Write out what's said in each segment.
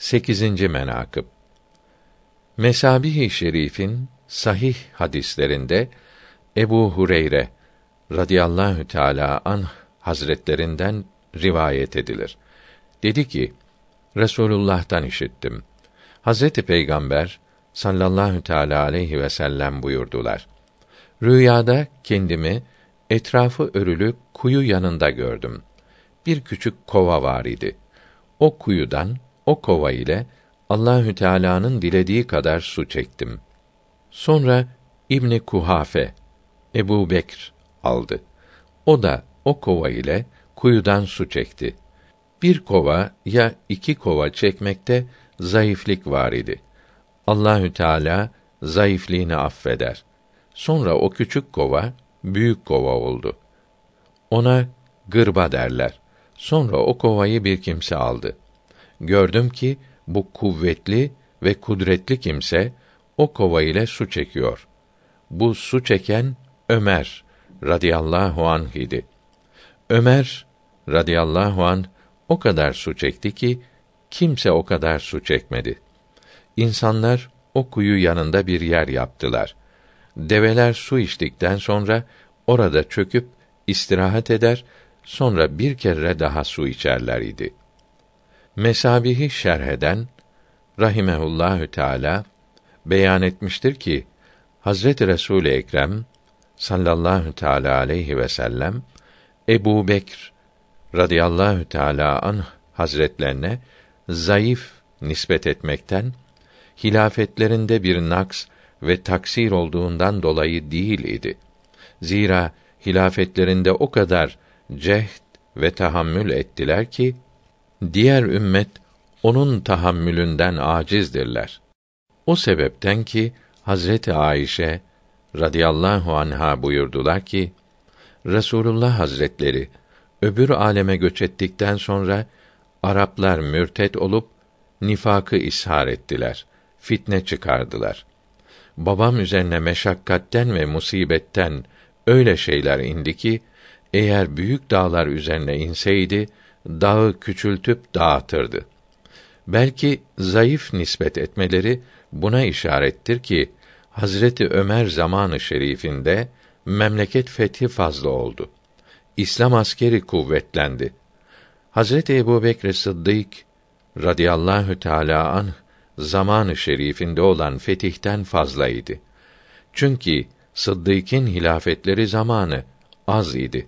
8. menakıb Mesabih-i Şerif'in sahih hadislerinde Ebu Hureyre radıyallahu teala an hazretlerinden rivayet edilir. Dedi ki: Resulullah'tan işittim. Hazreti Peygamber sallallahu teala aleyhi ve sellem buyurdular. Rüyada kendimi etrafı örülü kuyu yanında gördüm. Bir küçük kova var idi. O kuyudan o kova ile Allahü Teala'nın dilediği kadar su çektim. Sonra İbni Kuhafe Ebu Bekr aldı. O da o kova ile kuyudan su çekti. Bir kova ya iki kova çekmekte zayıflık var idi. Allahü Teala zayıflığını affeder. Sonra o küçük kova büyük kova oldu. Ona gırba derler. Sonra o kovayı bir kimse aldı. Gördüm ki bu kuvvetli ve kudretli kimse o kova ile su çekiyor. Bu su çeken Ömer radıyallahu anh idi. Ömer radıyallahu anh o kadar su çekti ki kimse o kadar su çekmedi. İnsanlar o kuyu yanında bir yer yaptılar. Develer su içtikten sonra orada çöküp istirahat eder, sonra bir kere daha su içerler idi. Mesabihi şerh eden rahimehullahü teala beyan etmiştir ki Hazreti Resul Ekrem sallallahu teala aleyhi ve sellem Ebu Bekr radıyallahu teala anh hazretlerine zayıf nispet etmekten hilafetlerinde bir naks ve taksir olduğundan dolayı değil idi. Zira hilafetlerinde o kadar cehd ve tahammül ettiler ki diğer ümmet onun tahammülünden acizdirler. O sebepten ki Hazreti Ayşe radıyallahu anha buyurdular ki Resulullah Hazretleri öbür aleme göç ettikten sonra Araplar mürtet olup nifakı ishar ettiler. Fitne çıkardılar. Babam üzerine meşakkatten ve musibetten öyle şeyler indi ki eğer büyük dağlar üzerine inseydi dağı küçültüp dağıtırdı. Belki zayıf nispet etmeleri buna işarettir ki Hazreti Ömer zamanı şerifinde memleket fethi fazla oldu. İslam askeri kuvvetlendi. Hazreti Ebubekr Sıddık radıyallahu teala anh zamanı şerifinde olan fetihten fazlaydı. Çünkü Sıddık'ın hilafetleri zamanı az idi.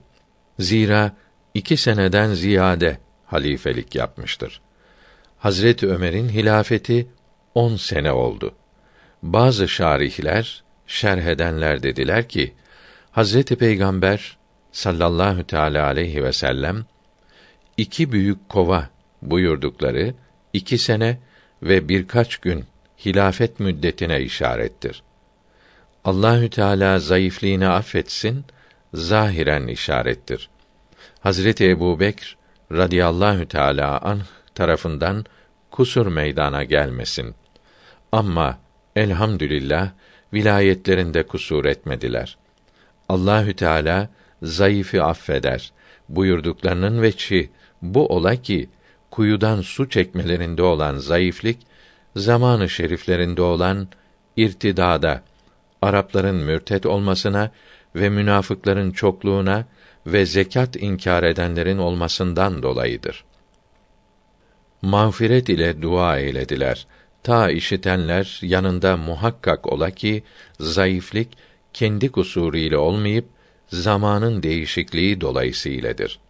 Zira iki seneden ziyade halifelik yapmıştır. Hazreti Ömer'in hilafeti on sene oldu. Bazı şarihler, şerh edenler dediler ki, Hazreti Peygamber sallallahu teala aleyhi ve sellem iki büyük kova buyurdukları iki sene ve birkaç gün hilafet müddetine işarettir. Allahü Teala zayıflığını affetsin, zahiren işarettir. Hazreti Ebu Bekr radıyallahu teala anh tarafından kusur meydana gelmesin. Ama elhamdülillah vilayetlerinde kusur etmediler. Allahü Teala zayıfı affeder buyurduklarının veçi bu ola ki kuyudan su çekmelerinde olan zayıflık zamanı şeriflerinde olan irtidada Arapların mürtet olmasına ve münafıkların çokluğuna ve zekat inkar edenlerin olmasından dolayıdır. Mağfiret ile dua eylediler. Ta işitenler yanında muhakkak ola ki zayıflık kendi kusuru ile olmayıp zamanın değişikliği dolayısıyladır.